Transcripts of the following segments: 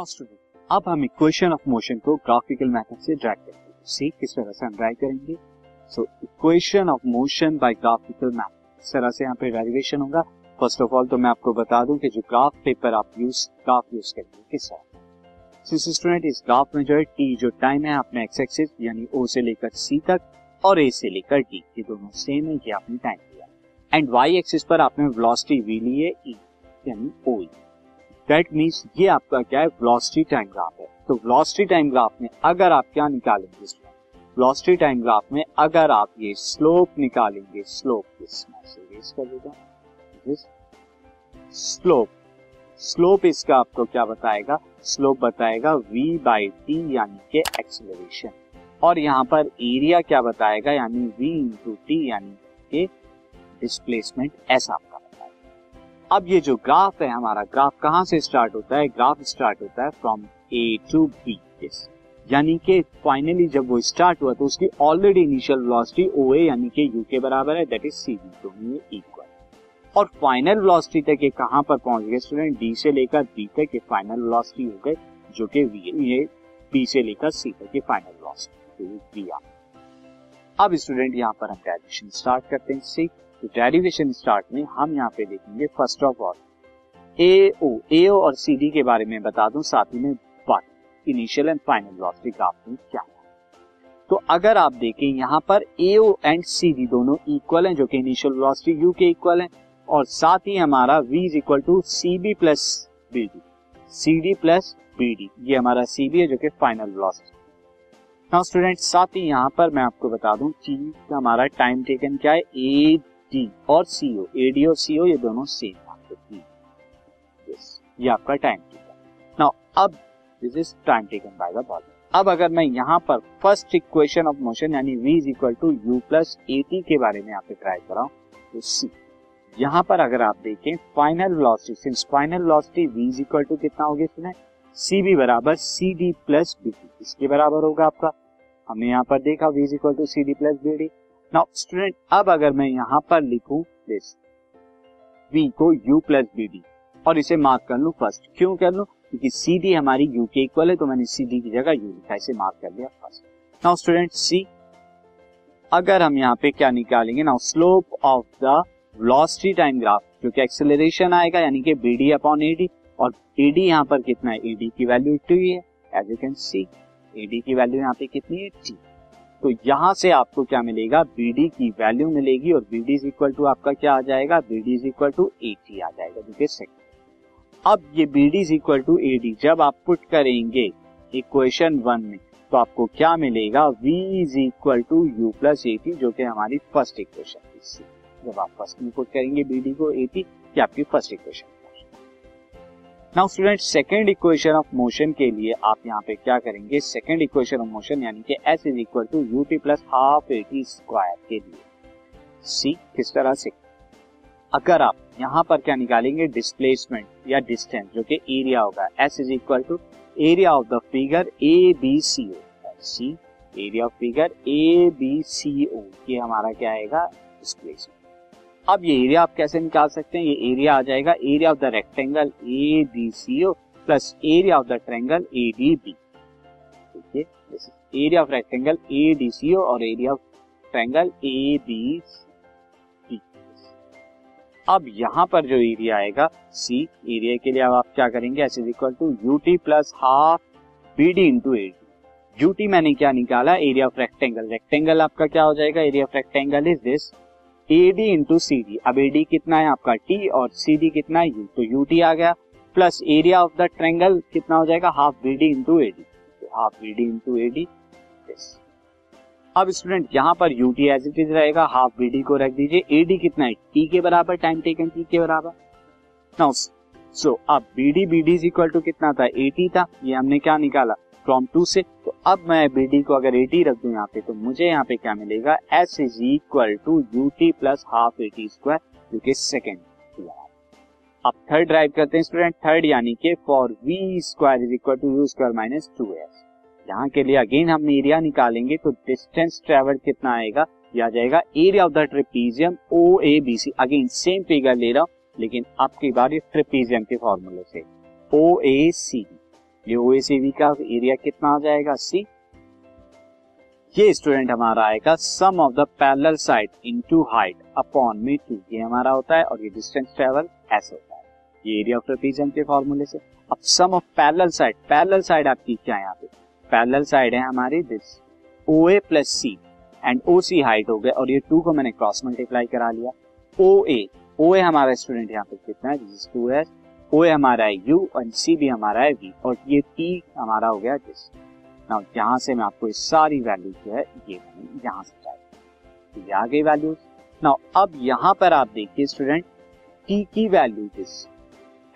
Now student अब हम equation of motion को ग्राफिकल मेथड से ड्राइव करेंगे सी किस तरह से हम ड्राइव करेंगे? So equation of motion by graphical method इस तरह से यहाँ पे डेरिवेशन होगा। फ़र्स्ट ऑफ़ ऑल तो मैं आपको बता दूँ कि जो ग्राफ पेपर आप यूज़ ग्राफ यूज़ करेंगे किस तरह? स्टूडेंट इस ग्राफ में जो है टी जो टाइम है आपने एक्स एक्सिस यानी ओ से लेकर सी तक और ए से लेकर टी ये दोनों सेम है, ये आपने टाइम लिया एंड वाई एक्सिस पर आपने वेलोसिटी वी ली है ई यानी ओ दैट मीन्स ये आपका क्या है? वेलोसिटी टाइम ग्राफ है। तो वेलोसिटी टाइम ग्राफ में अगर आप क्या निकालेंगे वेलोसिटी टाइम ग्राफ में अगर आप ये स्लोप निकालेंगे स्लोप इसमें से रेस कर देगा स्लोप स्लोप इसका आपको क्या बताएगा? स्लोप बताएगा v बाई टी यानी के एक्सेलरेशन और यहाँ पर एरिया क्या बताएगा? यानी v इंटू टी यानी के डिस्प्लेसमेंट ऐसा। अब ये जो ग्राफ है, हमारा ग्राफ कहाँ से स्टार्ट होता है? ग्राफ स्टार्ट होता है फ्रॉम ए टू बी यानी कि फाइनली जब वो स्टार्ट हुआ तो उसकी already initial velocity O A यानी कि यू के बराबर है दैट इज़ सी बी दोनों ये इक्वल और फाइनल वेलोसिटी तक ये कहाँ पर पहुँच गए स्टूडेंट डी से लेकर बी तक ये फाइनल वेलोसिटी हो गए, जो कि वी ये बी से लेकर सी तक ये फाइनल वेलोसिटी वी आ अब स्टूडेंट यहाँ पर हम डेरिवेशन स्टार्ट करते हैं। सी तो डेरिवेशन स्टार्ट में हम यहाँ पे देखेंगे first of all A O A O और सी डी के बारे में बता दूँ, साथ ही में बात initial and final velocity graph में क्या है। तो अगर आप देखें, यहाँ पर A O and C D दोनों इक्वल हैं, जो कि इनिशियल वेलोसिटी यू के इक्वल हैं, और साथ ही हमारा v is equal to C B plus B D C D plus B D ये हमारा सी बी है, जो कि फाइनल वेलोसिटी नाउ स्टूडेंट साथ ही यहाँ पर मैं आपको बता दूँ कि हमारा टाइम टेकन क्या है? ए डी और सी ओ ए डी और सी ओ ये दोनों सेम आपको ये आपका टाइम टेकन नाउ अब this is time taken by the body अब अगर मैं यहाँ पर फ़र्स्ट इक्वेशन ऑफ़ मोशन यानी v is equal to u plus a t के बारे में यहाँ ट्राई कराऊं तो सी यहाँ पर अगर आप देखें final velocity since final velocity v is equal to कितना हो गया सुना सी बी बराबर C D plus B D इसके बराबर होगा आपका? हमने यहाँ पर देखा v is equal to C D plus B D now student अब अगर मैं यहाँ पर लिखूं दिस v को u प्लस बी डी और इसे मार्क कर लू फ़र्स्ट क्यों कर लू क्योंकि सी डी हमारी यू के इक्वल है तो मैंने सी डी की जगह यू लिखा इसे मार्क कर लिया फ़र्स्ट नाउ स्टूडेंट सी अगर हम यहाँ पे क्या निकालेंगे now slope of the velocity time graph जो कि एक्सेलरेशन आएगा यानी कि B D upon A D और ए डी यहाँ पर कितना है ए डी की वैल्यू टू है as you can see A D की वैल्यू यहाँ पे कितनी है टी तो यहाँ से आपको क्या मिलेगा? बी डी की वैल्यू मिलेगी और B D is equal to आपका क्या आ जाएगा? B D is equal to a t आ जाएगा जो कि सेकंड अब ये B D is equal to A D जब आप पुट करेंगे इक्वेशन वन में तो आपको क्या मिलेगा? V is equal to u plus a t जो कि हमारी फ़र्स्ट इक्वेशन जब आप फ़र्स्ट में पुट करेंगे बी डी को ए टी आपकी first equation now student second equation of motion के लिए आप यहाँ पे क्या करेंगे? सेकेंड इक्वेशन ऑफ़ मोशन यानी कि s is equal to u t plus half a t square के लिए। सी किस तरह से? अगर आप यहाँ पर क्या निकालेंगे? डिस्प्लेसमेंट या डिस्टेंस जो कि एरिया होगा। S is equal to area of the figure A B C O C area of figure A B C O ये हमारा क्या आएगा? डिस्प्लेसमेंट अब ये एरिया आप कैसे निकाल सकते हैं? ये एरिया आ जाएगा area of the rectangle A B C O plus area of the triangle A D B ठीक है? Area of rectangle A D C O और area of triangle A B D अब यहाँ पर जो एरिया आएगा सी एरिया के लिए अब आप क्या करेंगे? S is equal to u t plus half B D into A D u t मैंने क्या निकाला? एरिया ऑफ़ रेक्टेंगल रेक्टेंगल आपका क्या हो जाएगा? Area of rectangle is this A D into C D अब ए डी कितना है आपका? टी और सी डी कितना है? यू तो यू टी आ गया. Plus area of the triangle कितना हो जाएगा? Half B D into A D तो half B D into A D अब स्टूडेंट यहाँ पर u t as it is रहेगा. हाफ़ बी डी को रख दीजिए. ए डी कितना है? टी के बराबर टाइम टेकन टी के बराबर. नाउ सो अब B D B D is equal to कितना था? ए टी था. ये हमने क्या निकाला? फ्रॉम टू से तो अब मैं बी को अगर एटी रख दूँ यहाँ पे तो मुझे यहाँ पे क्या मिलेगा? S is equal to u t plus half a t square जो कि सेकेंड अब थर्ड ड्राइव करते हैं स्टूडेंट थर्ड यानी कि for v square is equal to u square minus two s यहाँ के लिए अगेन हम एरिया निकालेंगे तो डिस्टेंस ट्रेवल कितना आएगा? यह आ जाएगा area of the trapezium O A B C again same figure ले रहा हूँ, लेकिन आपकी बार ये ट्रिपीजियम के फॉर्मूले से। ओ ए सी ये ओ का एरिया कितना आ जाएगा? सी ये स्टूडेंट हमारा आएगा sum of the parallel side into height upon में टू ये हमारा होता है और ये डिस्टेंस ट्रेवल ऐसे होता है। ये एरिया ऑफ़ ट्रेपेजियम के फॉर्मूले से। अब sum of parallel side parallel side आपकी क्या है यहाँ पे? पैरेलल साइड है हमारी this O A plus C and O C height हो गए और ये टू को मैंने क्रॉस मल्टीप्लाई करा लिया। ओ ए ओ ए हमारा स्टूडेंट यहाँ पे कितना है? दिस टू है। ओ हमारा है यू और सी भी हमारा है वी, और ये टी हमारा हो गया दिस नाउ यहाँ से मैं आपको इस सारी वैल्यू जो है, ये यहाँ से चाहिए ये आ गई वैल्यूज़ नाउ अब यहाँ पर आप देखिए स्टूडेंट टी की value this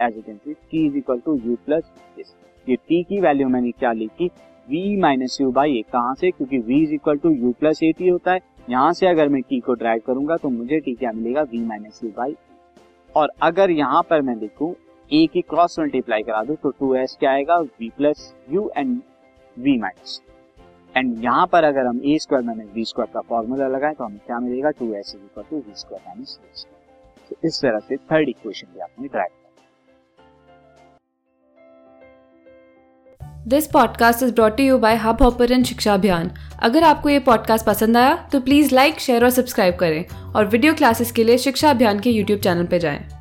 as you can see t is equal to u plus this ये टी की वैल्यू मैंने क्या लिखी? V minus u by a कहाँ से? क्योंकि v is equal to u plus a t होता है। यहाँ से अगर मैं टी को ड्राइव करूँगा तो मुझे टी क्या मिलेगा? वी माइनस यू बाई और अगर यहाँ पर मैं देखूँ a की क्रॉस मल्टीप्लाई करा दू तो टू एस क्या आएगा? V plus u and v minus and यहाँ पर अगर हम a square minus b square का फॉर्मूला लगाए तो हमें क्या मिलेगा? Two s equal to v square minus b square तो इस तरह से थर्ड इक्वेशन भी आपने derive this podcast is brought you by Hubhopper शिक्षा अभियान अगर आपको ये पॉडकास्ट पसंद आया तो प्लीज़ लाइक शेयर और सब्सक्राइब करें। और वीडियो क्लासेस के लिए शिक्षा अभियान के यूट्यूब चैनल पर जाएँ।